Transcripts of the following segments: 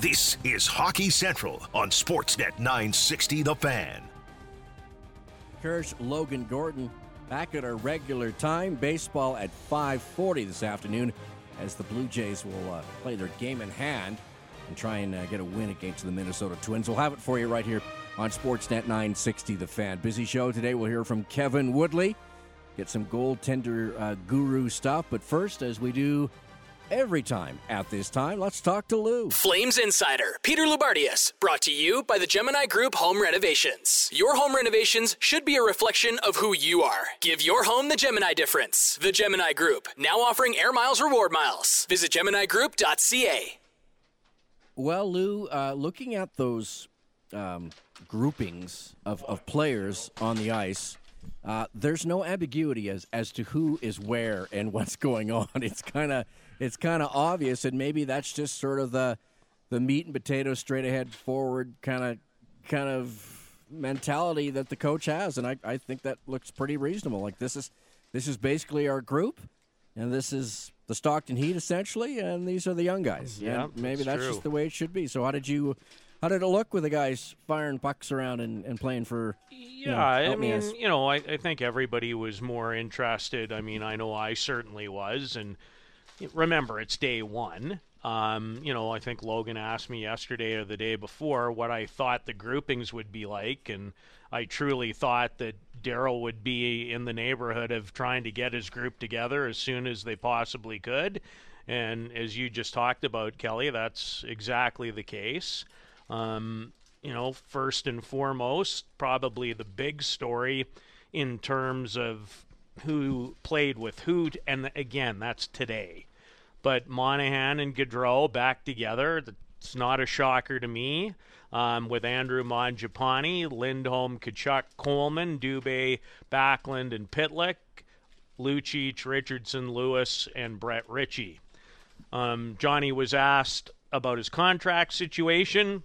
This is Hockey Central on Sportsnet 960 The Fan. Kirsch, Logan Gordon back at our regular time. Baseball at 5:40 this afternoon, as the Blue Jays will uh, play their game in hand and try and uh, get a win against the Minnesota Twins. We'll have it for you right here on Sportsnet 960 The Fan. Busy show today. We'll hear from Kevin Woodley, get some goaltender uh, guru stuff. But first, as we do every time at this time. Let's talk to Lou. Flames Insider, Peter Loubardias, brought to you by the Gemini Group Home Renovations. Your home renovations should be a reflection of who you are. Give your home the Gemini difference. The Gemini Group, now offering Air Miles Reward Miles. Visit GeminiGroup.ca. Well, Lou, uh, looking at those um, groupings of, of players on the ice, uh, there's no ambiguity as, as to who is where and what's going on. It's kind of it's kind of obvious, and maybe that's just sort of the the meat and potatoes, straight ahead, forward kind of kind of mentality that the coach has, and I, I think that looks pretty reasonable. Like this is this is basically our group, and this is the Stockton Heat essentially, and these are the young guys. Yeah, and maybe that's that's just the way it should be. So how did you? How did it look with the guys firing pucks around and, and playing for? you know, Yeah, I mean, you know, I, I think everybody was more interested. I mean, I know I certainly was, and remember, it's day one. Um, you know, I think Logan asked me yesterday or the day before what I thought the groupings would be like, and I truly thought that Darryl would be in the neighborhood of trying to get his group together as soon as they possibly could. And as you just talked about, Kelly, that's exactly the case. Um, you know, first and foremost, probably the big story in terms of who played with who, and again, that's today. But Monahan and Gaudreau back together, it's not a shocker to me. Um, with Andrew Mangiapane, Lindholm, Tkachuk, Coleman, Dubé, Backlund, and Pitlick, Lucic, Richardson, Lewis, and Brett Ritchie. Um, Johnny was asked about his contract situation.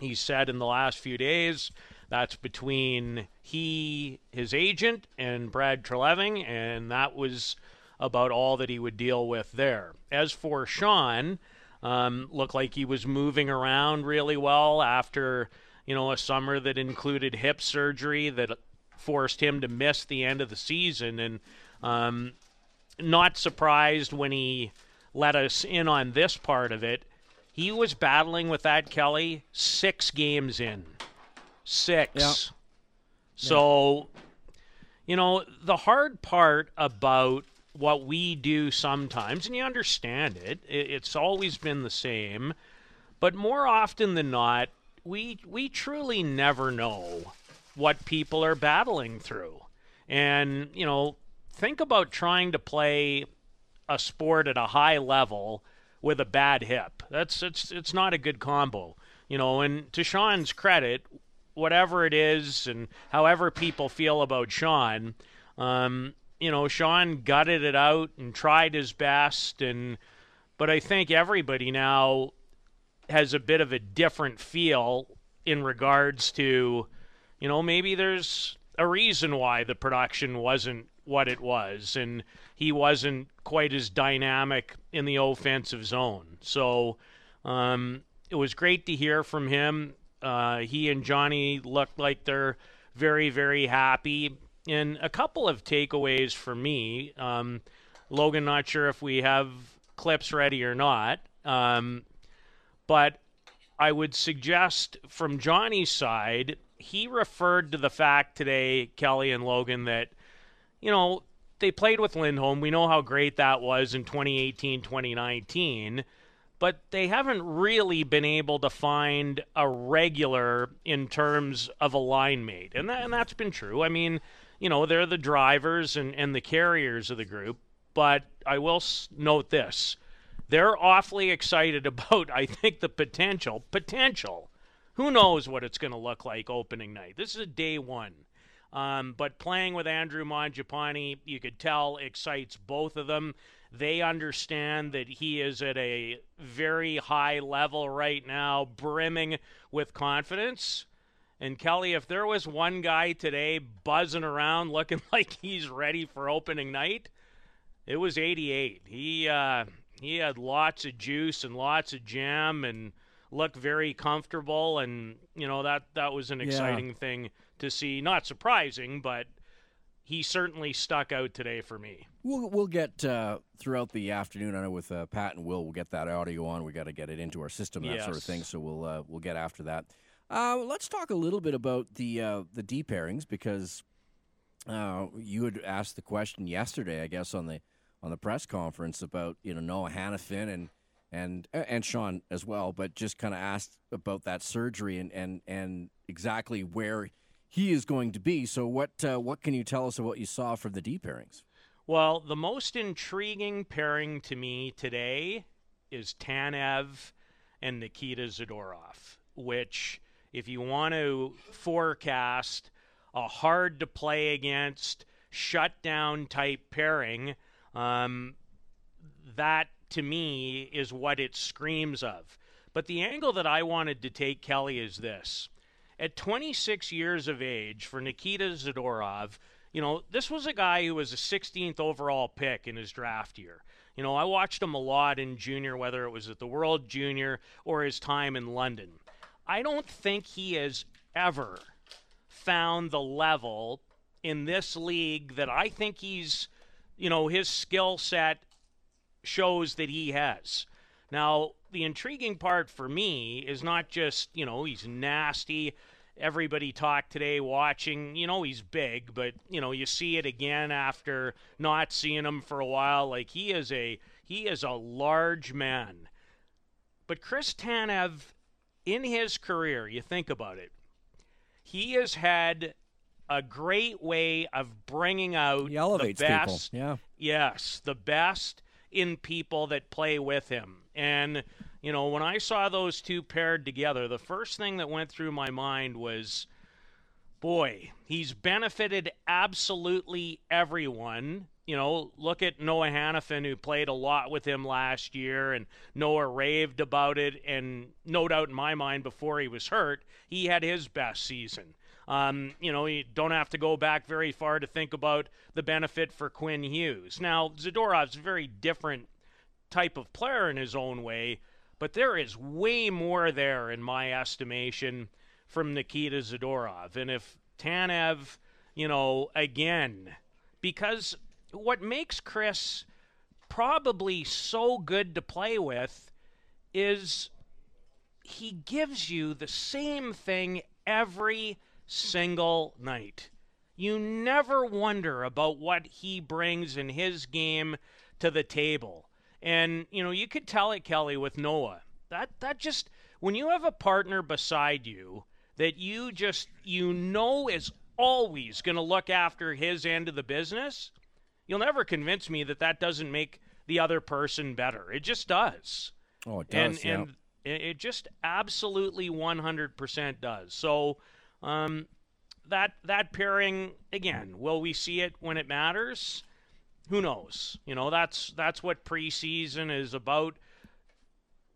He said in the last few days that's between he, his agent, and Brad Treliving, and that was about all that he would deal with there. As for Sean, um, looked like he was moving around really well after you know a summer that included hip surgery that forced him to miss the end of the season, and um, not surprised when he let us in on this part of it. He was battling with that Kelly six games in. Six. Yeah. So, you know, the hard part about what we do sometimes, and you understand it, it's always been the same, but more often than not, we we truly never know what people are battling through. And, you know, think about trying to play a sport at a high level with a bad hip. That's it's it's not a good combo. You know, and to Sean's credit, whatever it is and however people feel about Sean, um, you know, Sean gutted it out and tried his best and but I think everybody now has a bit of a different feel in regards to, you know, maybe there's a reason why the production wasn't what it was and he wasn't quite as dynamic in the offensive zone. So um, it was great to hear from him. Uh, he and Johnny looked like they're very, very happy. And a couple of takeaways for me. Um, Logan, not sure if we have clips ready or not. Um, but I would suggest from Johnny's side, he referred to the fact today, Kelly and Logan, that, you know, they played with Lindholm. We know how great that was in 2018, 2019, but they haven't really been able to find a regular in terms of a line mate. And, that, and that's been true. I mean, you know, they're the drivers and, and the carriers of the group. But I will note this they're awfully excited about, I think, the potential. Potential. Who knows what it's going to look like opening night? This is a day one. Um, but playing with Andrew Mangiapane, you could tell excites both of them. They understand that he is at a very high level right now, brimming with confidence. And Kelly, if there was one guy today buzzing around looking like he's ready for opening night, it was 88. He uh, he had lots of juice and lots of jam and looked very comfortable and you know that that was an Yeah. exciting thing to see not surprising but he certainly stuck out today for me We'll we'll get uh, throughout the afternoon. I know with uh, Pat and Will, we'll get that audio on. We got to get it into our system, that sort of thing. So we'll uh, we'll get after that. Uh, let's talk a little bit about the uh, the D pairings because uh, you had asked the question yesterday, I guess, on the on the press conference about you know Noah Hanifin and and and Sean as well, but just kind of asked about that surgery and and and exactly where he is going to be. So what uh, what can you tell us of what you saw from the D pairings? Well, the most intriguing pairing to me today is Tanev and Nikita Zadorov, which, if you want to forecast a hard to play against, shutdown type pairing, um, that to me is what it screams of. But the angle that I wanted to take, Kelly, is this. At 26 years of age, for Nikita Zadorov, you know, this was a guy who was a 16th overall pick in his draft year. You know, I watched him a lot in junior, whether it was at the World Junior or his time in London. I don't think he has ever found the level in this league that I think he's, you know, his skill set shows that he has. Now, the intriguing part for me is not just, you know, he's nasty. Everybody talked today watching, you know, he's big, but, you know, you see it again after not seeing him for a while. Like he is a he is a large man. But Chris Tanev in his career, you think about it, he has had a great way of bringing out the people, best. yeah. Yes, the best in people that play with him. And, you know, when I saw those two paired together, the first thing that went through my mind was boy, he's benefited absolutely everyone. You know, look at Noah Hanifin, who played a lot with him last year, and Noah raved about it. And no doubt in my mind, before he was hurt, he had his best season. Um, you know, you don't have to go back very far to think about the benefit for Quinn Hughes. Now, Zadorov's a very different type of player in his own way, but there is way more there, in my estimation, from Nikita Zadorov. And if Tanev, you know, again, because what makes Chris probably so good to play with is he gives you the same thing every single night. You never wonder about what he brings in his game to the table. And you know, you could tell it Kelly with Noah. That that just when you have a partner beside you that you just you know is always going to look after his end of the business, you'll never convince me that that doesn't make the other person better. It just does Oh, it and yeah. and it it just absolutely 100% does. So um, that that pairing again, will we see it when it matters? Who knows? You know, that's that's what preseason is about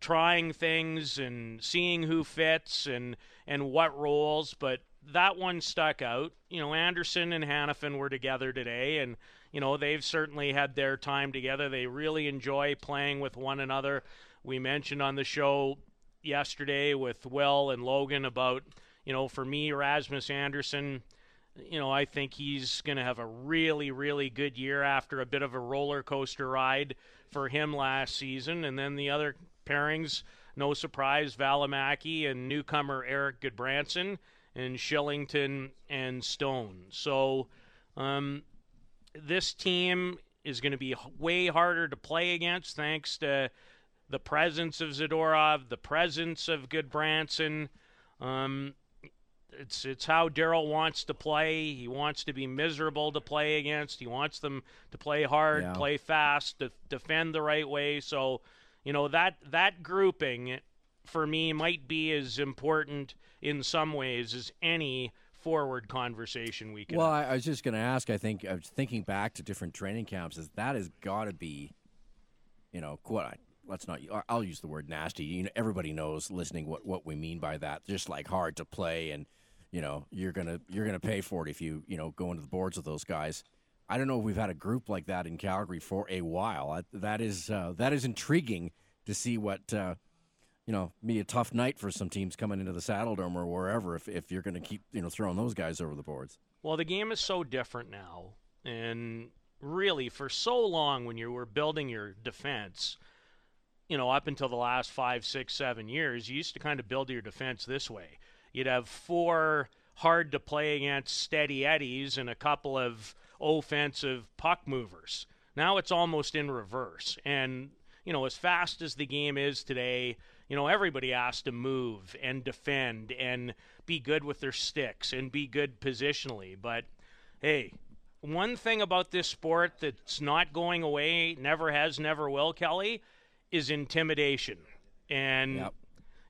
trying things and seeing who fits and and what roles, but that one stuck out. You know, Andersson and Hanifin were together today and you know, they've certainly had their time together. They really enjoy playing with one another. We mentioned on the show yesterday with Will and Logan about, you know, for me Rasmus Andersson, you know, I think he's going to have a really, really good year after a bit of a roller coaster ride for him last season. And then the other pairings, no surprise, Valimaki and newcomer Erik Gudbranson and Kylington and Stone. So um, this team is going to be way harder to play against thanks to the presence of Zadorov, the presence of Gudbranson. Um, it's it's how Darryl wants to play. He wants to be miserable to play against. He wants them to play hard, Yeah. play fast, to defend the right way. So, you know that that grouping for me might be as important in some ways as any forward conversation we can. Well. I, I was just going to ask. I think I was thinking back to different training camps. Is that has got to be, you know, what? Let's not. I'll use the word nasty. You know, everybody knows listening what what we mean by that. Just like hard to play, and you know, you're gonna you're gonna pay for it if you you know go into the boards with those guys. I don't know if we've had a group like that in Calgary for a while. I, that is uh, that is intriguing to see what uh, you know be a tough night for some teams coming into the Saddledome or wherever if if you're going to keep you know throwing those guys over the boards. Well, the game is so different now, and really for so long when you were building your defense, you know, up until the last five, six, seven years, you used to kind of build your defense this way. You'd have four hard to play against steady eddies and a couple of offensive puck movers. Now it's almost in reverse. And, you know, as fast as the game is today, you know, everybody has to move and defend and be good with their sticks and be good positionally. But hey, one thing about this sport that's not going away, never has, never will, Kelly, is intimidation. And, Yep.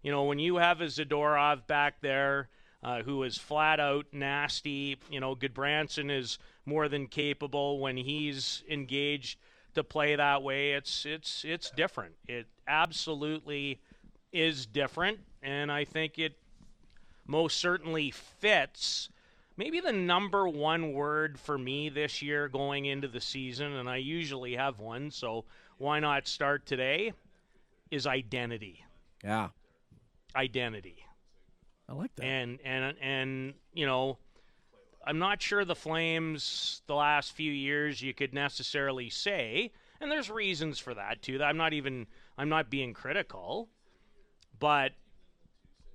you know, when you have a Zadorov back there uh, who is flat out nasty, you know, Gudbranson is more than capable when he's engaged to play that way. It's it's it's different. It absolutely is different, and I think it most certainly fits. Maybe the number one word for me this year going into the season, and I usually have one, so why not start today? Is identity. Yeah, Identity. I like that. And and and you know, I'm not sure the Flames the last few years you could necessarily say, and there's reasons for that too. That I'm not even I'm not being critical, but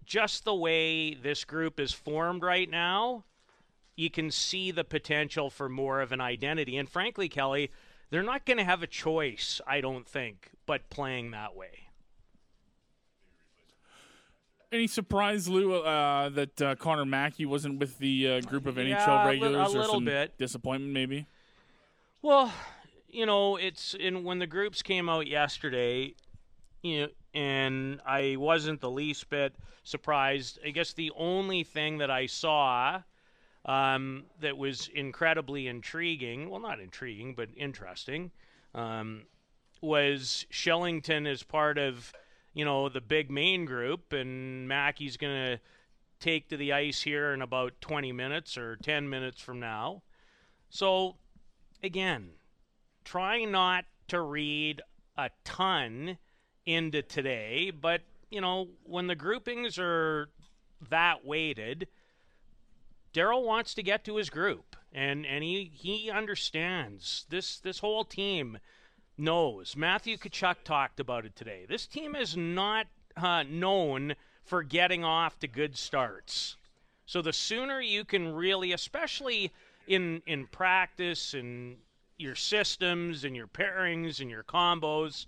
just the way this group is formed right now, you can see the potential for more of an identity. And frankly, Kelly, they're not going to have a choice, I don't think, but playing that way. Any surprise, Lou, uh, that uh, Connor Mackey wasn't with the uh, group of Yeah, NHL a regulars? a or little bit. disappointment, maybe. Well, you know, it's in when the groups came out yesterday, you know, and I wasn't the least bit surprised. I guess the only thing that I saw um, that was incredibly intriguing, well, not intriguing, but interesting, um, was Kylington as part of, you know, the big main group, and Mackey's going to take to the ice here in about 20 minutes or 10 minutes from now. So, again, try not to read a ton into today, but you know, when the groupings are that weighted, Darryl wants to get to his group and and he he understands this this whole team knows. Matthew Tkachuk talked about it today. This team is not uh, known for getting off to good starts. So the sooner you can really, especially in in practice and your systems and your pairings and your combos,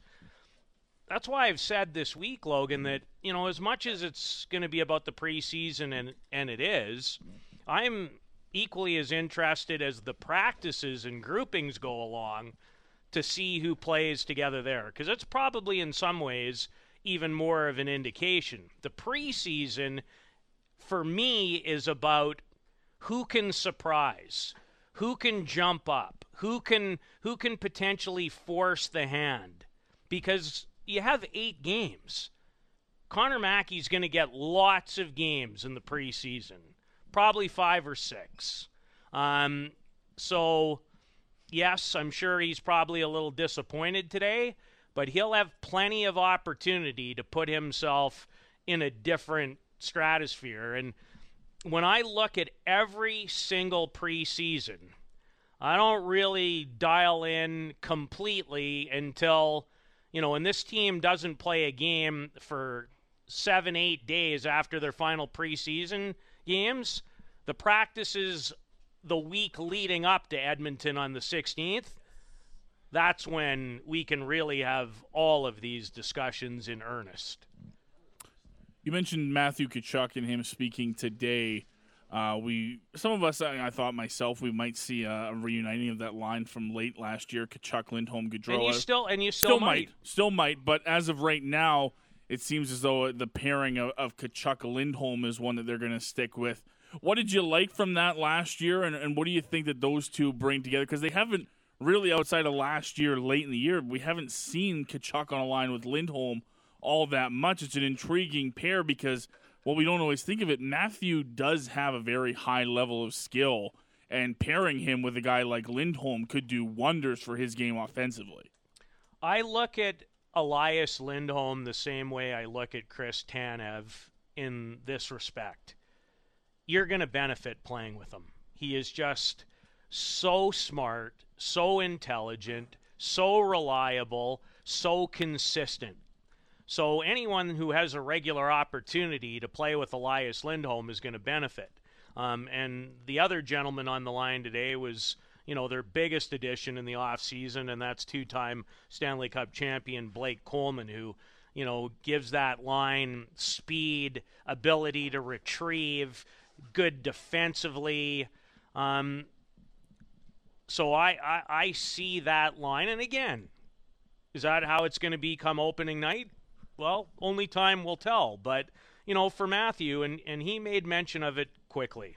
that's why I've said this week, Logan, that you know as much as it's going to be about the preseason and and it is, I'm equally as interested as the practices and groupings go along to see who plays together there because it's probably in some ways even more of an indication. The preseason for me is about who can surprise, who can jump up, who can who can potentially force the hand because you have 8 games. Connor Mackey's going to get lots of games in the preseason, probably 5 or 6. Um, so yes, I'm sure he's probably a little disappointed today, but he'll have plenty of opportunity to put himself in a different stratosphere. And when I look at every single preseason, I don't really dial in completely until, you know, when this team doesn't play a game for seven, eight days after their final preseason games. The practices the week leading up to Edmonton on the 16th, that's when we can really have all of these discussions in earnest. You mentioned Matthew Tkachuk and him speaking today. Uh, we some of us, I, I thought myself, we might see a, a reuniting of that line from late last year: Tkachuk, Lindholm, Gaudreau. And you still and you still, still might. still might. But as of right now, it seems as though the pairing of, of Tkachuk Lindholm is one that they're going to stick with. What did you like from that last year, and, and what do you think that those two bring together? Because they haven't really, outside of last year, late in the year, we haven't seen Tkachuk on a line with Lindholm all that much. It's an intriguing pair because, well, we don't always think of it. Matthew does have a very high level of skill and pairing him with a guy like Lindholm could do wonders for his game offensively. I look at Elias Lindholm the same way I look at Chris Tanev in this respect. You're going to benefit playing with him. He is just so smart, so intelligent, so reliable, so consistent. So anyone who has a regular opportunity to play with Elias Lindholm is going to benefit. Um, and the other gentleman on the line today was, you know, their biggest addition in the offseason, and that's two time Stanley Cup champion Blake Coleman, who, you know, gives that line speed, ability to retrieve, good defensively. Um, so I, I, I see that line. And again, is that how it's going to be come opening night? Well, only time will tell. But, you know, for Matthew, and, and he made mention of it quickly.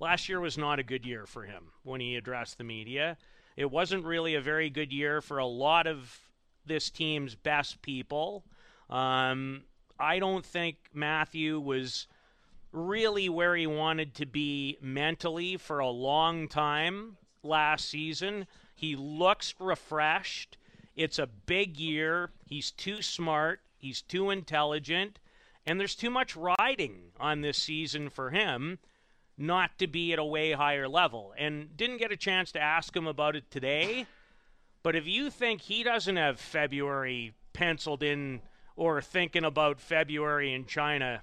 Last year was not a good year for him when he addressed the media. It wasn't really a very good year for a lot of this team's best people. Um, I don't think Matthew was really where he wanted to be mentally for a long time last season. He looks refreshed. It's a big year. He's too smart. He's too intelligent. And there's too much riding on this season for him not to be at a way higher level. And didn't get a chance to ask him about it today. But if you think he doesn't have February penciled in or thinking about February in China,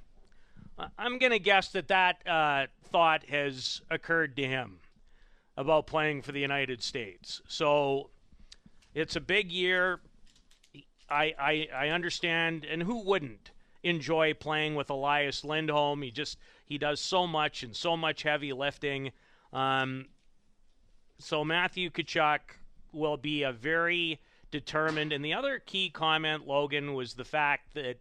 I'm going to guess that that uh, thought has occurred to him about playing for the United States. So it's a big year. I, I, I understand, and who wouldn't? enjoy playing with Elias Lindholm. He just he does so much and so much heavy lifting. Um, so Matthew Tkachuk will be a very determined. And the other key comment, Logan, was the fact that,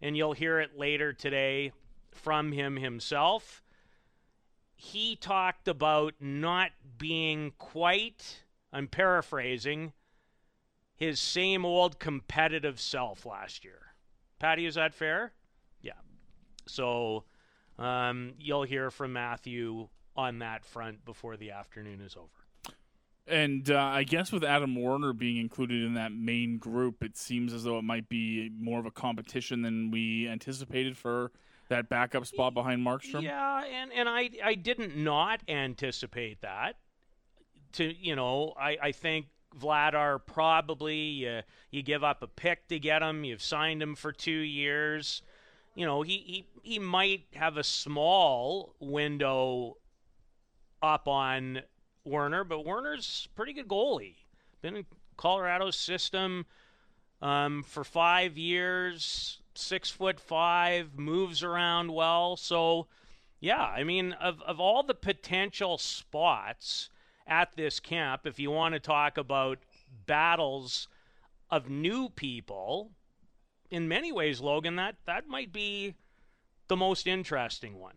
and you'll hear it later today from him himself. He talked about not being quite, I'm paraphrasing, his same old competitive self last year. Patty, is that fair? Yeah. So um, you'll hear from Matthew on that front before the afternoon is over. And uh, I guess with Adam Werner being included in that main group, it seems as though it might be more of a competition than we anticipated for that backup spot behind Markstrom. Yeah, and, and I I didn't not anticipate that. To you know, I, I think Vladar probably uh, you give up a pick to get him. You've signed him for two years. You know he he he might have a small window up on Werner, but Werner's pretty good goalie. Been in Colorado's system um, for five years. Six foot five, moves around well. So, yeah, I mean, of of all the potential spots at this camp, if you want to talk about battles of new people, in many ways, Logan, that, that might be the most interesting one.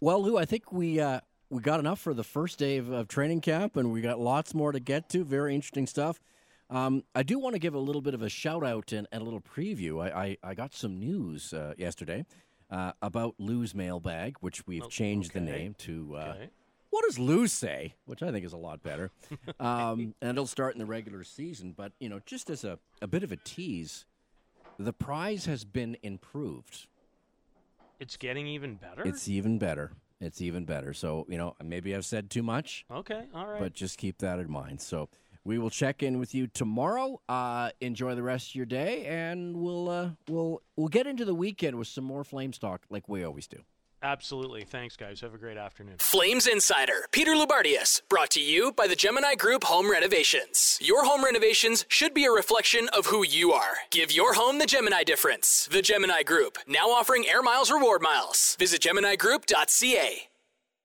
Well, Lou, I think we uh, we got enough for the first day of, of, training camp, and we got lots more to get to. Very interesting stuff. Um, I do want to give a little bit of a shout out and, and a little preview. I, I, I got some news uh, yesterday uh, about Lou's mailbag, which we've oh, changed okay. the name to uh, okay. What does Lou say? Which I think is a lot better. Um, and it'll start in the regular season. But, you know, just as a, a bit of a tease, the prize has been improved. It's getting even better? It's even better. It's even better. So, you know, maybe I've said too much. Okay, all right. But just keep that in mind. So we will check in with you tomorrow. Uh, enjoy the rest of your day, and we'll uh, we'll we'll get into the weekend with some more Flames talk like we always do. Absolutely. Thanks, guys. Have a great afternoon. Flames Insider, Peter Loubardias, brought to you by the Gemini Group Home Renovations. Your home renovations should be a reflection of who you are. Give your home the Gemini difference. The Gemini Group, now offering Air Miles reward miles. Visit GeminiGroup.ca.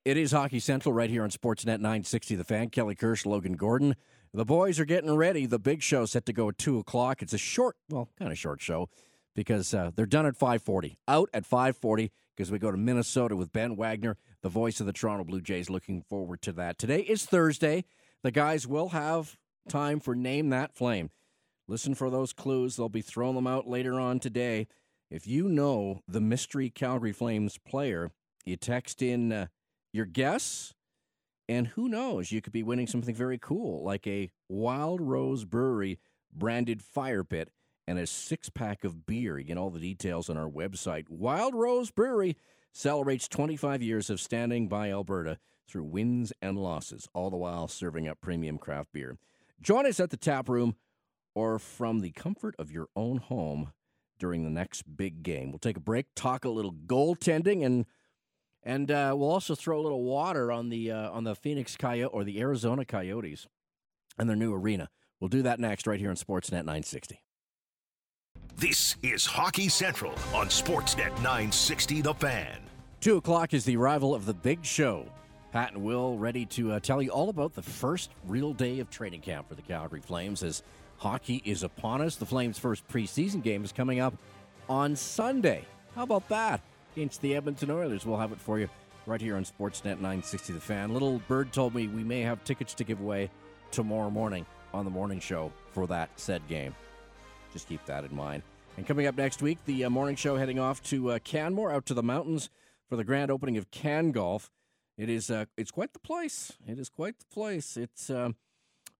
It is Hockey Central right here on Sportsnet 960 The Fan. Kelly Kirsch, Logan Gordon. The boys are getting ready. The big show set to go at 2 o'clock. It's a short, well, kind of short show because uh, they're done at 540. Out at 540 because we go to Minnesota with Ben Wagner, the voice of the Toronto Blue Jays. Looking forward to that. Today is Thursday. The guys will have time for Name That Flame. Listen for those clues. They'll be throwing them out later on today. If you know the mystery Calgary Flames player, you text in uh, your guess. And who knows, you could be winning something very cool, like a Wild Rose Brewery branded fire pit and a six pack of beer. You get all the details on our website. Wild Rose Brewery celebrates 25 years of standing by Alberta through wins and losses, all the while serving up premium craft beer. Join us at the tap room or from the comfort of your own home during the next big game. We'll take a break, talk a little goaltending, and and uh, we'll also throw a little water on the uh, on the Phoenix Coyote or the Arizona Coyotes and their new arena. We'll do that next right here on Sportsnet 960. This is Hockey Central on Sportsnet 960 The Fan. Two o'clock is the arrival of the big show. Pat and Will ready to uh, tell you all about the first real day of training camp for the Calgary Flames as hockey is upon us. The Flames' first preseason game is coming up on Sunday. How about that? Against the Edmonton Oilers. We'll have it for you right here on Sportsnet 960 The Fan. Little Bird told me we may have tickets to give away tomorrow morning on the morning show for that said game. Just keep that in mind. And coming up next week, the uh, morning show heading off to uh, Canmore, out to the mountains for the grand opening of Can Golf. It is uh, it's quite the place. It is quite the place. It's uh,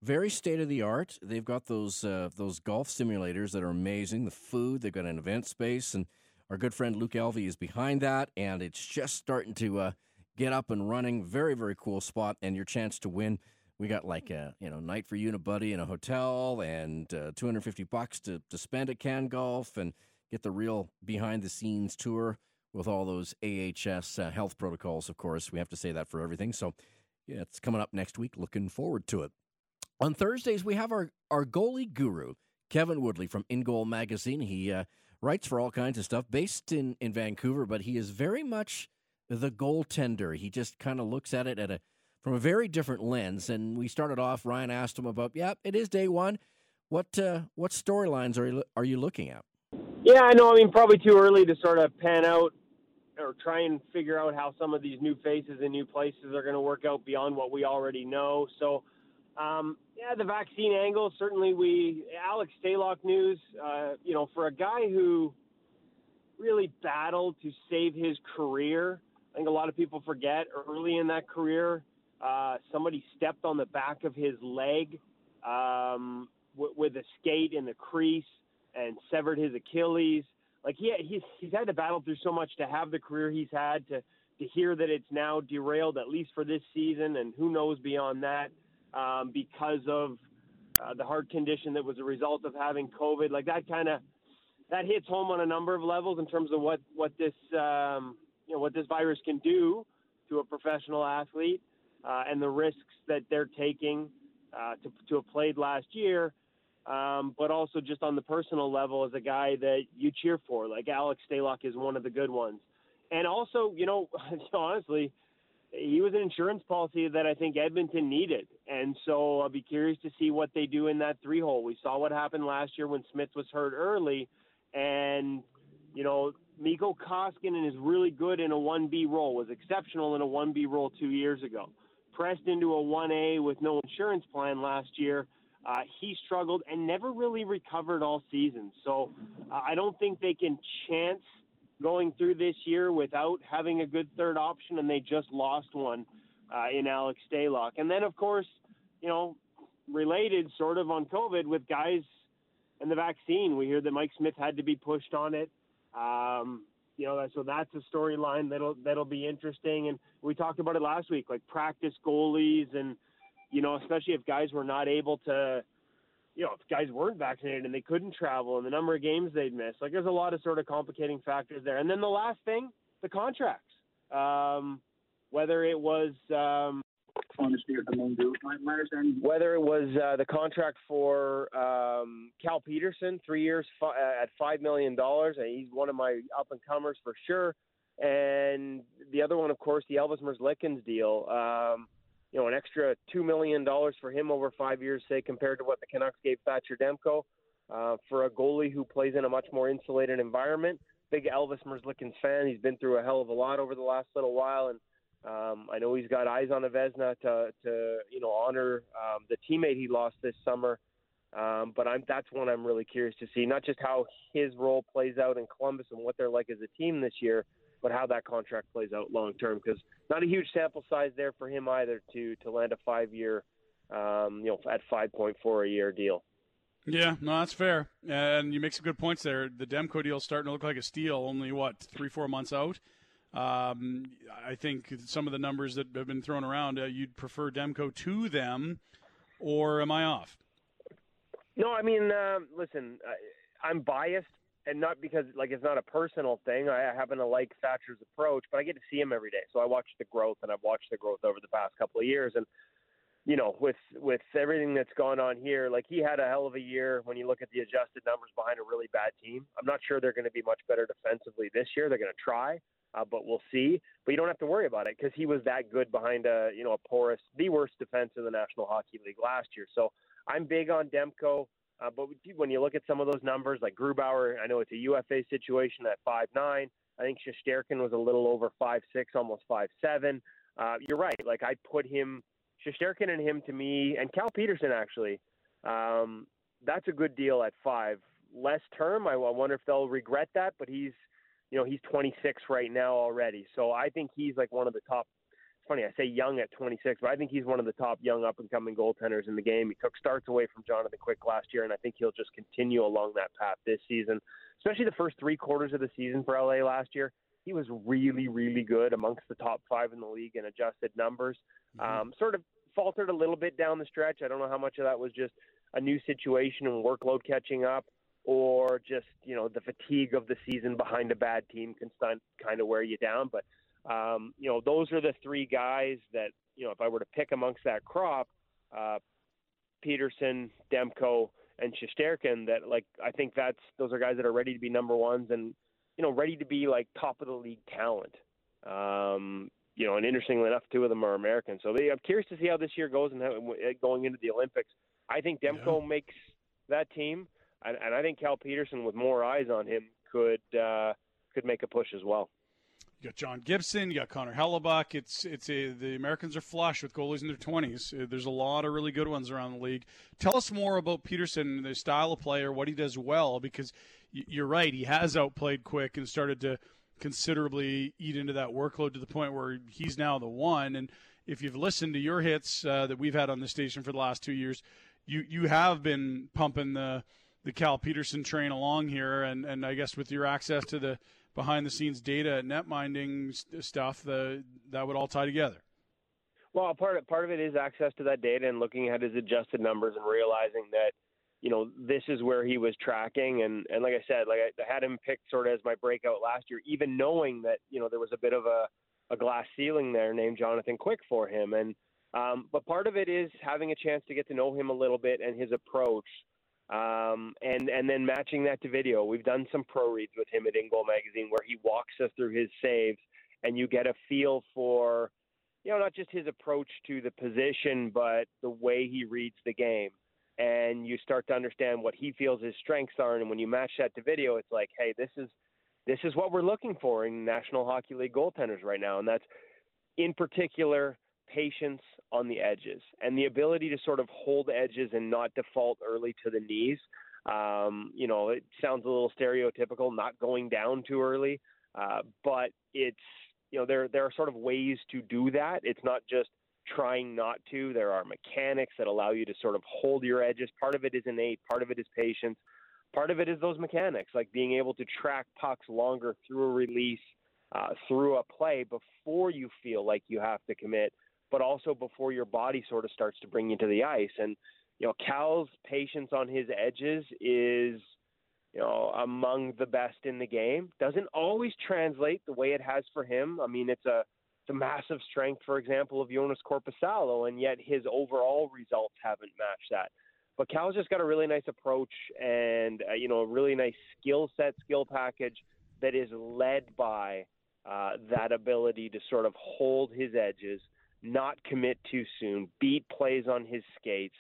very state of the art. They've got those uh, those golf simulators that are amazing. The food. They've got an event space, and our good friend Luke Elvey is behind that. And it's just starting to uh, get up and running. Very very cool spot, and your chance to win. We got like a you know night for you and a buddy in a hotel, and uh, 250 bucks to to spend at Can Golf, and get the real behind the scenes tour with all those AHS uh, health protocols, of course. We have to say that for everything. So, yeah, it's coming up next week. Looking forward to it. On Thursdays, we have our, our goalie guru, Kevin Woodley from InGoal Magazine. He uh, writes for all kinds of stuff based in, in Vancouver, but he is very much the goaltender. He just kind of looks at it at a from a very different lens. And we started off. Ryan asked him about, yeah, it is day one. What uh, what storylines are you, are you looking at? Yeah, I know. I mean, probably too early to sort of pan out or try and figure out how some of these new faces and new places are going to work out beyond what we already know. So, um, yeah, the vaccine angle certainly. We Alex Stalock news. Uh, you know, for a guy who really battled to save his career, I think a lot of people forget early in that career, uh, somebody stepped on the back of his leg um, w- with a skate in the crease and severed his Achilles like he he's he's had to battle through so much to have the career he's had to to hear that it's now derailed at least for this season and who knows beyond that um, because of uh, the heart condition that was a result of having COVID. Like that kind of that hits home on a number of levels in terms of what what this um, you know what this virus can do to a professional athlete uh, and the risks that they're taking uh, to to have played last year um, but also just on the personal level as a guy that you cheer for. Like Alex Stalock is one of the good ones. And also, you know, honestly, he was an insurance policy that I think Edmonton needed. And so I'll be curious to see what they do in that three hole. We saw what happened last year when Smith was hurt early. And, you know, Mikko Koskinen is really good in a 1B role, was exceptional in a 1B role two years ago. Pressed into a 1A with no insurance plan last year uh, he struggled and never really recovered all season. So uh, I don't think they can chance going through this year without having a good third option, and they just lost one uh, in Alex Stalock. And then, of course, you know, related sort of on COVID with guys and the vaccine. We hear that Mike Smith had to be pushed on it. Um, you know, so that's a storyline that'll that'll be interesting. And we talked about it last week, like practice goalies and you know, especially if guys were not able to, you know, if guys weren't vaccinated and they couldn't travel and the number of games they'd miss. Like there's a lot of sort of complicating factors there. And then the last thing, the contracts. Um, whether it was um, whether it was uh, the contract for um, Cal Petersen, three years fi- uh, at five million dollars, and he's one of my up and comers for sure. And the other one, of course, the Elvis Merzlikins deal. Um, you know, an extra two million dollars for him over five years, say, compared to what the Canucks gave Thatcher Demko uh, for a goalie who plays in a much more insulated environment. Big Elvis Merzlikins fan. He's been through a hell of a lot over the last little while, and um, I know he's got eyes on a Vezina to, to you know, honor um, the teammate he lost this summer. Um, but I'm that's one I'm really curious to see, not just how his role plays out in Columbus and what they're like as a team this year, but how that contract plays out long term because not a huge sample size there for him either to to land a five year, um, you know, at 5.4 a year deal. Yeah, no, that's fair. And you make some good points there. The Demko deal starting to look like a steal. Only what three, four months out. Um, I think some of the numbers that have been thrown around, uh, you'd prefer Demko to them, or am I off? No, I mean, uh, listen, I, I'm biased, and not because like it's not a personal thing. I happen to like Thatcher's approach, but I get to see him every day, so I watch the growth, and I've watched the growth over the past couple of years, and you know, with with everything that's gone on here, like he had a hell of a year when you look at the adjusted numbers behind a really bad team. I'm not sure they're going to be much better defensively this year. They're going to try, uh, but we'll see. But you don't have to worry about it because he was that good behind a you know a porous, the worst defense in the National Hockey League last year. So I'm big on Demko. Uh, but when you look at some of those numbers, like Grubauer, I know it's a UFA situation at five nine. I think Shesterkin was a little over five six, almost five seven. Uh, you're right. Like I put him Shesterkin and him to me, and Cal Petersen actually, um, that's a good deal at five. Less term, I wonder if they'll regret that, but he's, you know, he's 26 right now already. So I think he's like one of the top. It's funny I say young at 26, but I think he's one of the top young up and coming goaltenders in the game. He took starts away from Jonathan Quick last year, and I think he'll just continue along that path this season, especially the first three quarters of the season for LA last year he was really, really good amongst the top five in the league in adjusted numbers. Mm-hmm. Um, sort of faltered a little bit down the stretch. I don't know how much of that was just a new situation and workload catching up, or just you know the fatigue of the season behind a bad team can kind of wear you down. But um, you know those are the three guys that you know if I were to pick amongst that crop, uh, Petersen, Demko, and Shesterkin, that like I think that's those are guys that are ready to be number ones and you know, ready to be like top of the league talent. Um, you know, and interestingly enough, two of them are American. So they, I'm curious to see how this year goes and how, going into the Olympics. I think Demko yeah. makes that team, and, and I think Cal Petersen, with more eyes on him, could uh, could make a push as well. You got John Gibson, you got Connor Hellebuyck. It's it's a, the Americans are flush with goalies in their twenties. Uh, there's a lot of really good ones around the league. Tell us more about Petersen, the style of player, what he does well, because you're right, he has outplayed Quick and started to considerably eat into that workload to the point where he's now the one. And if you've listened to your hits uh, that we've had on the station for the last two years, you you have been pumping the the Cal Petersen train along here, and and I guess with your access to the behind the scenes data, net minding stuff, the, that would all tie together. Well, part of, part of it is access to that data and looking at his adjusted numbers and realizing that, you know, this is where he was tracking. And, and like I said, like I, I had him picked sort of as my breakout last year, even knowing that, you know, there was a bit of a, a glass ceiling there named Jonathan Quick for him. And, um, but part of it is having a chance to get to know him a little bit and his approach um, and and then matching that to video. We've done some pro reads with him at InGoal Magazine where he walks us through his saves, and you get a feel for, you know, not just his approach to the position, but the way he reads the game. And you start to understand what he feels his strengths are, and when you match that to video, it's like, hey, this is this is what we're looking for in National Hockey League goaltenders right now, and that's in particular patience on the edges and the ability to sort of hold edges and not default early to the knees. Um, you know, it sounds a little stereotypical, not going down too early, uh, but it's you know there there are sort of ways to do that. It's not just trying not to. There are mechanics that allow you to sort of hold your edges. Part of it is innate. Part of it is patience. Part of it is those mechanics, like being able to track pucks longer through a release, uh, through a play before you feel like you have to commit but also before your body sort of starts to bring you to the ice. And you know, Cal's patience on his edges is you know among the best in the game. Doesn't always translate the way it has for him. I mean, it's a a massive strength, for example, of Joonas Korpisalo, and yet his overall results haven't matched that. But Cal's just got a really nice approach and uh, you know a really nice skill set, skill package that is led by uh, that ability to sort of hold his edges not commit too soon, beat plays on his skates,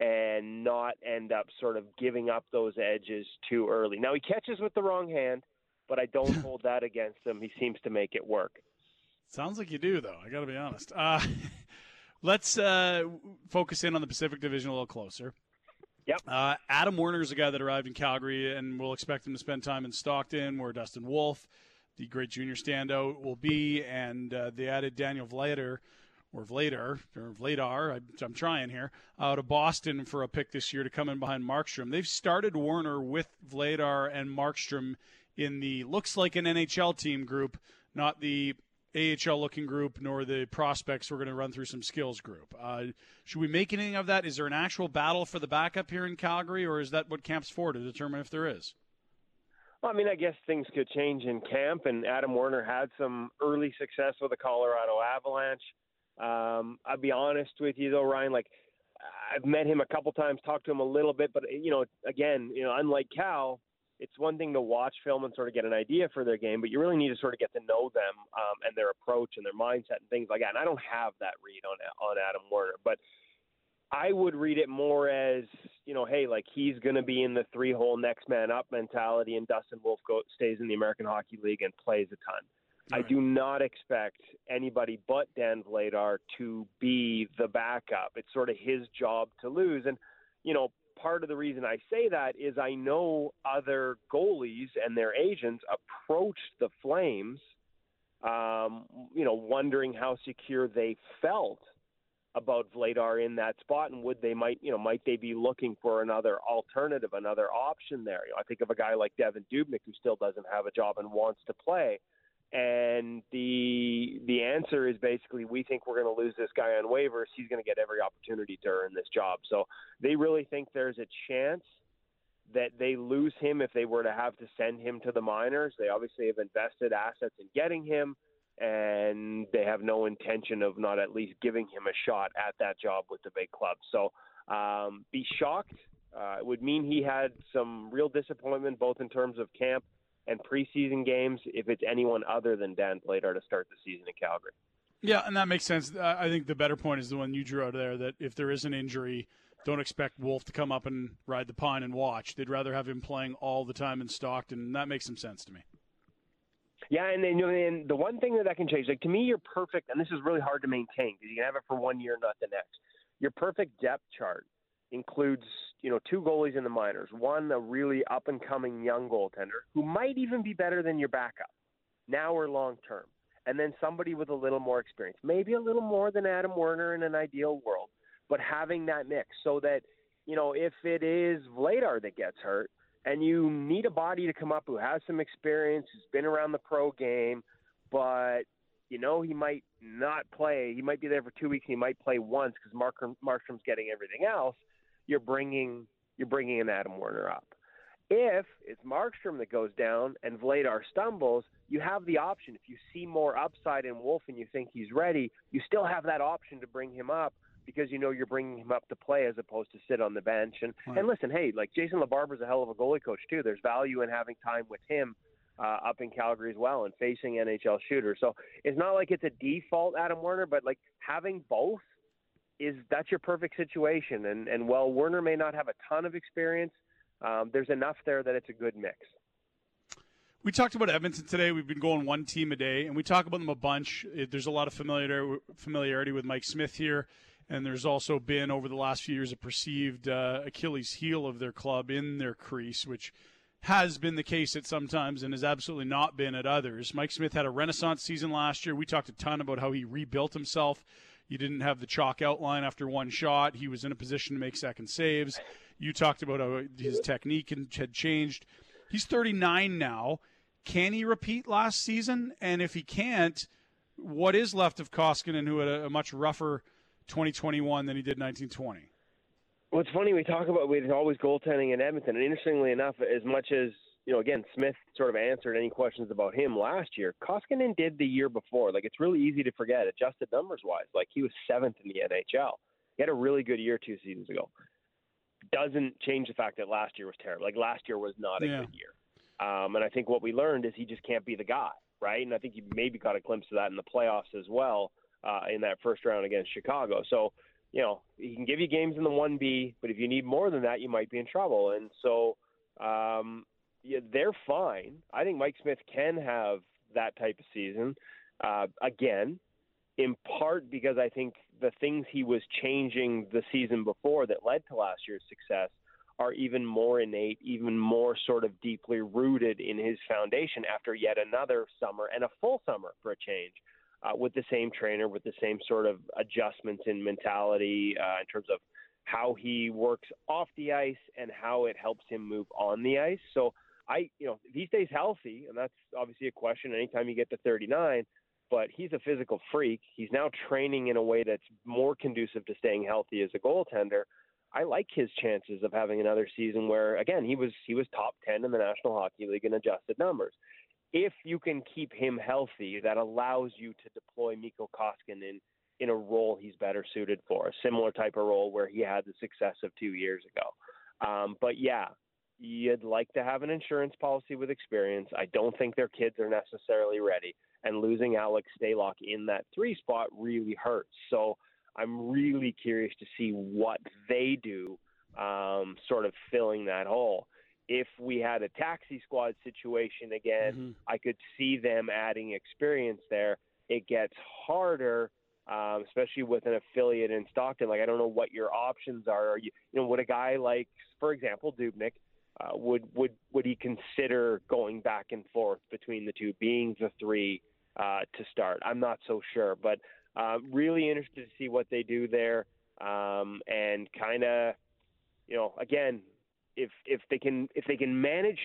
and not end up sort of giving up those edges too early. Now he catches with the wrong hand, but I don't hold that against him. He seems to make it work. Sounds like you do, though. I got to be honest. Uh, let's uh, focus in on the Pacific Division a little closer. Yep. Uh, Adam Werner is a guy that arrived in Calgary, and we'll expect him to spend time in Stockton, where Dustin Wolf the great junior standout, will be, and uh, they added Daniel Vladar or Vladar, or Vladar, I, am trying here, out of Boston for a pick this year to come in behind Markstrom. They've started Werner with Vladar and Markstrom in the looks like an NHL team group, not the AHL looking group, nor the prospects we're going to run through some skills group. Uh, should we make anything of that? Is there an actual battle for the backup here in Calgary, or is that what camp's for to determine if there is? Well, I mean, I guess things could change in camp, and Adam Werner had some early success with the Colorado Avalanche. Um, I'll be honest with you, though, Ryan. Like, I've met him a couple times, talked to him a little bit, but you know, again, you know, unlike Cal, it's one thing to watch film and sort of get an idea for their game, but you really need to sort of get to know them um, and their approach and their mindset and things like that. And I don't have that read on on Adam Werner, but I would read it more as you know, hey, like he's going to be in the three hole next man up mentality, and Dustin Wolf go, stays in the American Hockey League and plays a ton. Right. I do not expect anybody but Dan Vladar to be the backup. It's sort of his job to lose, and you know, part of the reason I say that is I know other goalies and their agents approached the Flames, um, you know, wondering how secure they felt about Vladar in that spot and would they might you know might they be looking for another alternative, another option there. You know, I think of a guy like Devin Dubnyk who still doesn't have a job and wants to play. And the the answer is basically we think we're going to lose this guy on waivers. He's going to get every opportunity to earn this job. So they really think there's a chance that they lose him if they were to have to send him to the minors. They obviously have invested assets in getting him, and they have no intention of not at least giving him a shot at that job with the big club. So um, be shocked. Uh, it would mean he had some real disappointment both in terms of camp and preseason games if it's anyone other than Dan Vladar to start the season in Calgary. Yeah, and that makes sense. I think the better point is the one you drew out there that if there is an injury, don't expect Wolf to come up and ride the pine and watch. They'd rather have him playing all the time in Stockton, and that makes some sense to me. Yeah, and then and the one thing that that can change, like to me, you're perfect, and this is really hard to maintain because you can have it for one year, not the next. Your perfect depth chart includes you know two goalies in the minors, one a really up and coming young goaltender who might even be better than your backup now or long term, and then somebody with a little more experience, maybe a little more than Adam Werner in an ideal world, but having that mix so that you know if it is Vladar that gets hurt and you need a body to come up who has some experience, who's been around the pro game, but you know he might not play. He might be there for two weeks. He might play once because Mark Markstrom's getting everything else you're bringing you're bringing an Adam Werner up. If it's Markstrom that goes down and Vladar stumbles, you have the option. If you see more upside in Wolf and you think he's ready, you still have that option to bring him up because you know you're bringing him up to play as opposed to sit on the bench. And right. and listen, hey, like Jason LaBarbera's a hell of a goalie coach too. There's value in having time with him uh, up in Calgary as well and facing NHL shooters. So it's not like it's a default Adam Werner, but like having both is that's your perfect situation. And and while Werner may not have a ton of experience, um, there's enough there that it's a good mix. We talked about Edmonton today. We've been going one team a day, and we talk about them a bunch. There's a lot of familiarity familiarity with Mike Smith here, and there's also been over the last few years a perceived uh, Achilles heel of their club in their crease, which has been the case at some times and has absolutely not been at others. Mike Smith had a renaissance season last year. We talked a ton about how he rebuilt himself you didn't have the chalk outline after one shot. He was in a position to make second saves. You talked about how his technique had changed. He's 39 now. Can he repeat last season? And if he can't, what is left of Koskinen, who had a, much rougher 2021 than he did 1920? Well, it's funny we talk about with always goaltending in Edmonton, and interestingly enough, as much as you know, again, Smith sort of answered any questions about him last year. Koskinen did the year before. Like, it's really easy to forget, adjusted numbers wise. Like, he was seventh in the NHL. He had a really good year two seasons ago. Doesn't change the fact that last year was terrible. Like, last year was not a yeah. good year. Um, and I think what we learned is he just can't be the guy, right? And I think you maybe got a glimpse of that in the playoffs as well uh, in that first round against Chicago. So, you know, he can give you games in the 1B, but if you need more than that, you might be in trouble. And so, um, yeah, they're fine. I think Mike Smith can have that type of season uh, again, in part because I think the things he was changing the season before that led to last year's success are even more innate, even more sort of deeply rooted in his foundation after yet another summer and a full summer for a change uh, with the same trainer, with the same sort of adjustments in mentality uh, in terms of how he works off the ice and how it helps him move on the ice. So I, you know, if he stays healthy, and that's obviously a question anytime you get to 39, but he's a physical freak. He's now training in a way that's more conducive to staying healthy as a goaltender. I like his chances of having another season where, again, he was he was top 10 in the National Hockey League in adjusted numbers. If you can keep him healthy, that allows you to deploy Mikko Koskinen in a role he's better suited for, a similar type of role where he had the success of two years ago. Um, but yeah, you'd like to have an insurance policy with experience. I don't think their kids are necessarily ready, and losing Alex Stalock in that three spot really hurts. So I'm really curious to see what they do, um, sort of filling that hole. If we had a taxi squad situation again, mm-hmm. I could see them adding experience there. It gets harder um, especially with an affiliate in Stockton. Like I don't know what your options are. Are you, you know, would a guy like, for example, Dubnyk, uh, would would would he consider going back and forth between the two, being the three uh, to start? I'm not so sure, but uh, really interested to see what they do there, um, and kind of, you know, again, if if they can if they can manage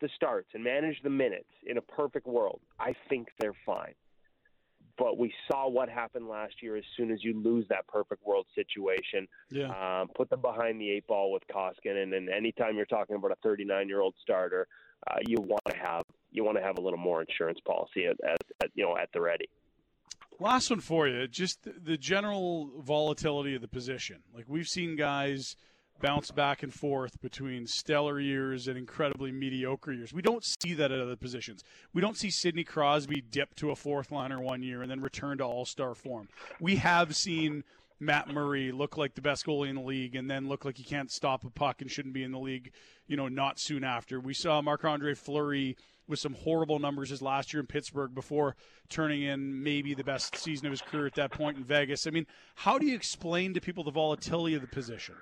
the starts and manage the minutes in a perfect world, I think they're fine but we saw what happened last year as soon as you lose that perfect world situation. Yeah. Um, put them behind the eight ball with Koskinen, and, anytime you're talking about a 39 year old starter, uh, you want to have you want to have a little more insurance policy at, at, at, you know at the ready. Last one for you, just the general volatility of the position. Like we've seen guys bounce back and forth between stellar years and incredibly mediocre years. We don't see that at other positions. We don't see Sidney Crosby dip to a fourth liner one year and then return to all star form. We have seen Matt Murray look like the best goalie in the league and then look like he can't stop a puck and shouldn't be in the league, you know, not soon after. We saw Marc Andre Fleury with some horrible numbers his last year in Pittsburgh before turning in maybe the best season of his career at that point in Vegas. I mean, how do you explain to people the volatility of the position?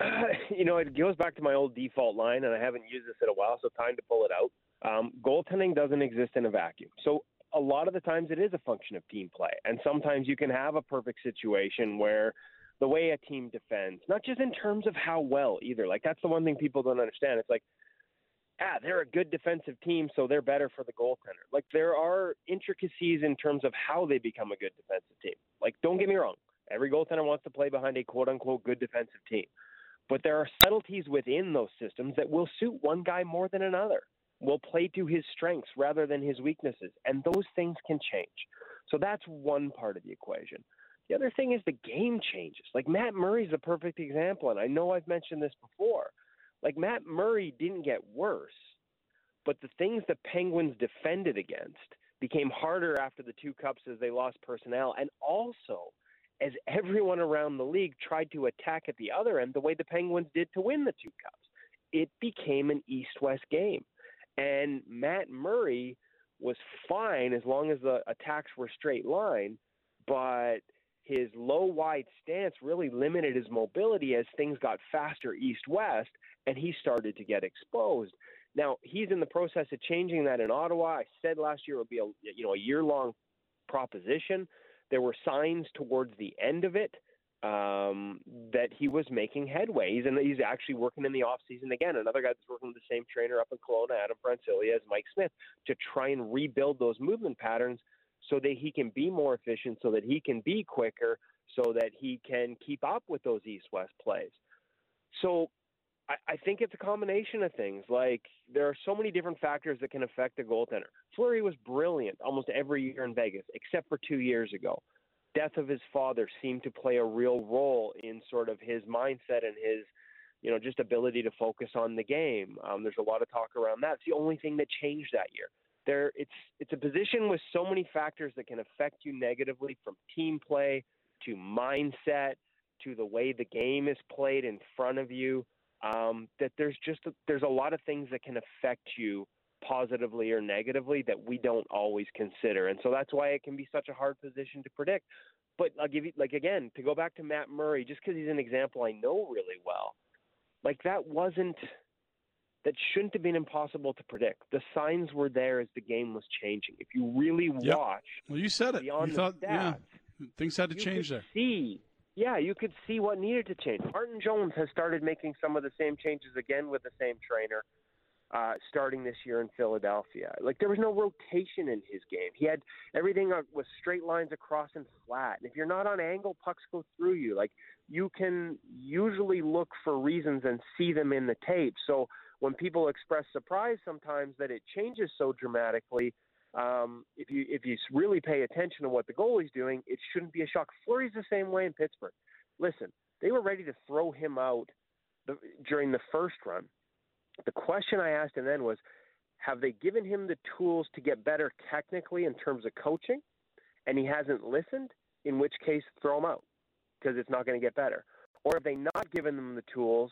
you know, it goes back to my old default line, and I haven't used this in a while, so time to pull it out. Um, goaltending doesn't exist in a vacuum. So a lot of the times it is a function of team play. And sometimes you can have a perfect situation where the way a team defends, not just in terms of how well either, like that's the one thing people don't understand. It's like, ah, they're a good defensive team, so they're better for the goaltender. Like there are intricacies in terms of how they become a good defensive team. Like, don't get me wrong. Every goaltender wants to play behind a quote unquote good defensive team. But there are subtleties within those systems that will suit one guy more than another, will play to his strengths rather than his weaknesses. And those things can change. So that's one part of the equation. The other thing is the game changes. Like Matt Murray's a perfect example. And I know I've mentioned this before. Like Matt Murray didn't get worse, but the things the Penguins defended against became harder after the two cups as they lost personnel. And also, as everyone around the league tried to attack at the other end the way the Penguins did to win the two cups. It became an east west game. And Matt Murray was fine as long as the attacks were straight line, but his low wide stance really limited his mobility as things got faster east west and he started to get exposed. Now, he's in the process of changing that in Ottawa. I said last year it would be a you know a year long proposition. There were signs towards the end of it um, that he was making headways, and he's actually working in the off season again. Another guy that's working with the same trainer up in Kelowna, Adam Francilia, as Mike Smith, to try and rebuild those movement patterns so that he can be more efficient, so that he can be quicker, so that he can keep up with those east-west plays. So I, I think it's a combination of things. Like there are so many different factors that can affect a goaltender. Fleury was brilliant almost every year in Vegas, except for two years ago. Death of his father seemed to play a real role in sort of his mindset and his, you know, just ability to focus on the game. Um, there's a lot of talk around that. It's the only thing that changed that year. There, it's it's a position with so many factors that can affect you negatively, from team play to mindset to the way the game is played in front of you um, that there's just a, there's a lot of things that can affect you positively or negatively that we don't always consider, and so that's why it can be such a hard position to predict. But I'll give you like again to go back to Matt Murray, just because he's an example I know really well. like that wasn't that shouldn't have been impossible to predict. The signs were there as the game was changing. If you really Yep. watch Well, you said it. You thought, yeah, things had to you change could there. See, yeah, you could see what needed to change. Martin Jones has started making some of the same changes again with the same trainer, uh, starting this year in Philadelphia. Like there was no rotation in his game. He had everything was straight lines across and flat. And if you're not on angle, pucks go through you. Like you can usually look for reasons and see them in the tape. So when people express surprise sometimes that it changes so dramatically, um, if you if you really pay attention to what the goalie's doing, it shouldn't be a shock. Fleury's the same way in Pittsburgh. Listen, they were ready to throw him out the, during the first run. The question I asked him then was, have they given him the tools to get better technically in terms of coaching, and he hasn't listened? In which case, throw him out because it's not going to get better. Or have they not given them the tools?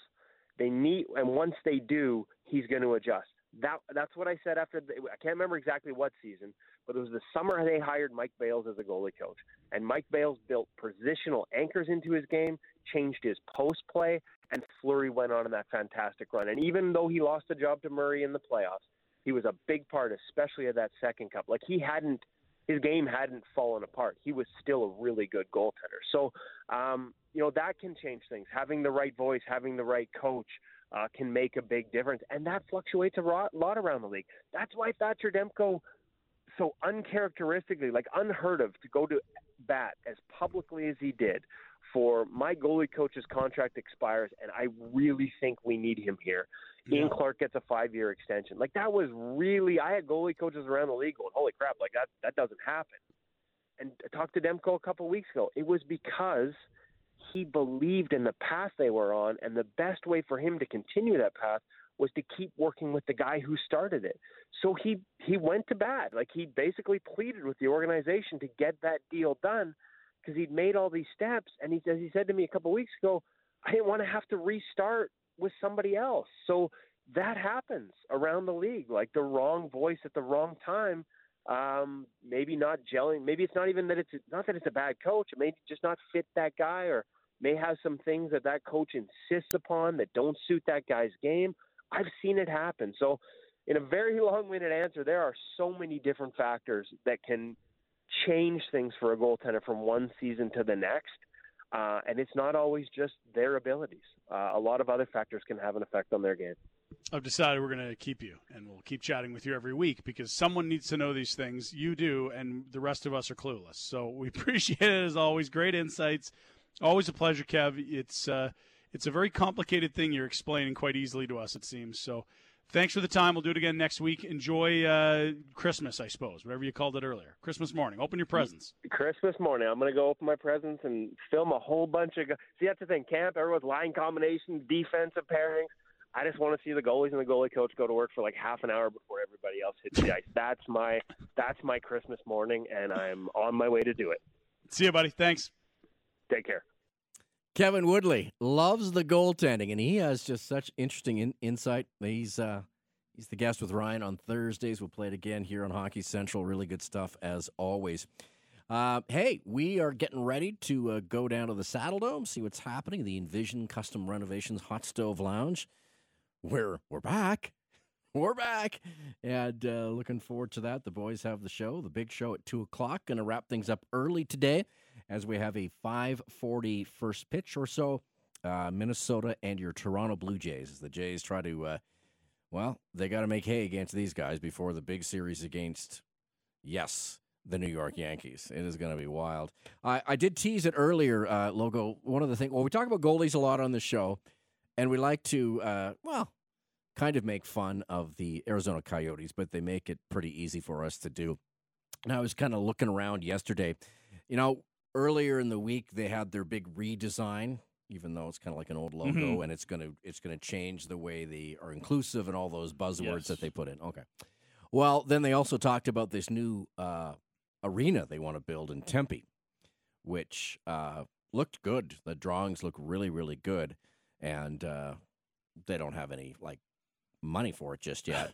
They need, and once they do, he's going to adjust. That that's what I said after. The, I can't remember exactly what season, but it was the summer they hired Mike Bales as a goalie coach, and Mike Bales built positional anchors into his game, changed his post play, and Fleury went on in that fantastic run. And even though he lost the job to Murray in the playoffs, he was a big part, especially of that second cup. Like he hadn't, his game hadn't fallen apart. He was still a really good goaltender. So, um, you know, that can change things. Having the right voice, having the right coach. Uh, can make a big difference, and that fluctuates a lot, around the league. That's why Thatcher Demko so uncharacteristically, like unheard of, to go to bat as publicly as he did for my goalie coach's contract expires, and I really think we need him here. Ian Clark gets a five-year extension. Like that was really. I had goalie coaches around the league going, "Holy crap! Like that that doesn't happen." And I talked to Demko a couple of weeks ago. It was because he believed in the path they were on, and the best way for him to continue that path was to keep working with the guy who started it. So he he went to bat. Like he basically pleaded with the organization to get that deal done because he'd made all these steps. And he says he said to me a couple weeks ago, I didn't want to have to restart with somebody else. So that happens around the league. Like the wrong voice at the wrong time. Um, maybe not gelling. Maybe it's not even that it's not that it's a bad coach. It may just not fit that guy, or may have some things that that coach insists upon that don't suit that guy's game. I've seen it happen. So, in a very long-winded answer, there are so many different factors that can change things for a goaltender from one season to the next. Uh, and it's not always just their abilities. Uh, a lot of other factors can have an effect on their game. I've decided we're going to keep you, and we'll keep chatting with you every week because someone needs to know these things. You do, and the rest of us are clueless. So we appreciate it as always. Great insights. Always a pleasure, Kev. It's uh, it's a very complicated thing you're explaining quite easily to us. It seems so. Thanks for the time. We'll do it again next week. Enjoy uh, Christmas, I suppose, whatever you called it earlier. Christmas morning. Open your presents. Christmas morning, I'm going to go open my presents and film a whole bunch of. See, that's the thing. Camp, everyone's line combinations, defensive pairings. I just want to see the goalies and the goalie coach go to work for like half an hour before everybody else hits the ice. That's my that's my Christmas morning, and I'm on my way to do it. See you, buddy. Thanks. Take care. Kevin Woodley loves the goaltending, and he has just such interesting in- insight. He's uh, he's the guest with Ryan on Thursdays. We'll play it again here on Hockey Central. Really good stuff as always. Uh, hey, we are getting ready to uh, go down to the Saddledome, see what's happening. The Envision Custom Renovations Hot Stove Lounge. We're we're back. We're back, and uh, looking forward to that. The boys have the show, the big show at two o'clock. Going to wrap things up early today, as we have a five forty first pitch or so. Uh, Minnesota and your Toronto Blue Jays. As the Jays try to, uh, well, they got to make hay against these guys before the big series against, yes, the New York Yankees. It is going to be wild. I, I did tease it earlier, uh, Logo. One of the things, well, we talk about goalies a lot on the show, and we like to, uh, well, kind of make fun of the Arizona Coyotes, but they make it pretty easy for us to do. And I was kind of looking around yesterday. You know, earlier in the week they had their big redesign, even though it's kind of like an old logo, Mhm. and it's gonna it's gonna change the way they are inclusive and all those buzzwords Yes. that they put in. Okay. Well, then they also talked about this new uh, arena they want to build in Tempe, which uh, looked good. The drawings look really, really good, and uh, they don't have any like money for it just yet.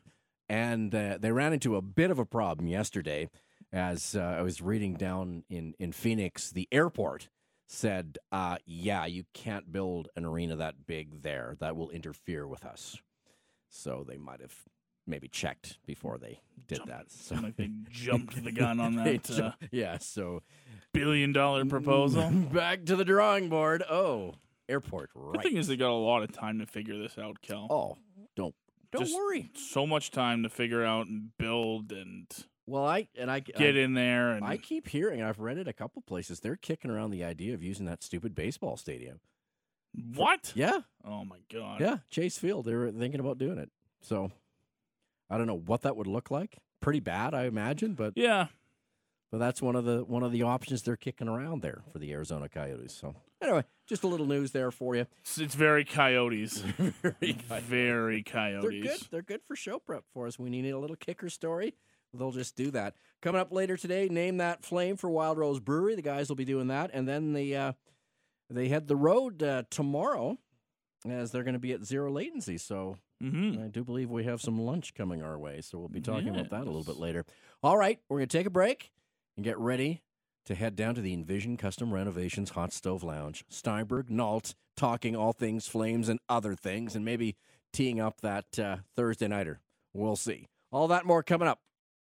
and uh, they ran into a bit of a problem yesterday as uh, I was reading down in, in Phoenix, the airport said, uh, "Yeah, you can't build an arena that big there. That will interfere with us." So they might have maybe checked before they did that. So Like they jumped the gun on that uh, yeah. So billion dollar proposal. back to the drawing board. Oh, airport. The Right. thing is, they got a lot of time to figure this out, Kel. oh, don't don't Just- worry. So much time to figure out and build and Well, I and I get I, in there. And I keep hearing. I've read it a couple places. They're kicking around the idea of using that stupid baseball stadium. what? Yeah, Oh my god. yeah, Chase Field. They were thinking about doing it. So I don't know what that would look like. Pretty bad, I imagine, but Yeah. but that's one of the one of the options they're kicking around there for the Arizona Coyotes. So anyway, just a little news there for you. It's, it's very coyotes. Very very coyotes. They're good. They're good for show prep for us. We need a little kicker story. They'll just do that. Coming up later today, name that flame for Wild Rose Brewery. The guys will be doing that, and then the uh, they head the road uh, tomorrow, as they're going to be at zero latency. So Mm-hmm. I do believe we have some lunch coming our way. So we'll be talking about that a little bit later. All right, we're going to take a break and get ready to head down to the Envision Custom Renovations Hot Stove Lounge. Steinberg, Nault, talking all things flames and other things, and maybe teeing up that uh, Thursday nighter. We'll see. All that more coming up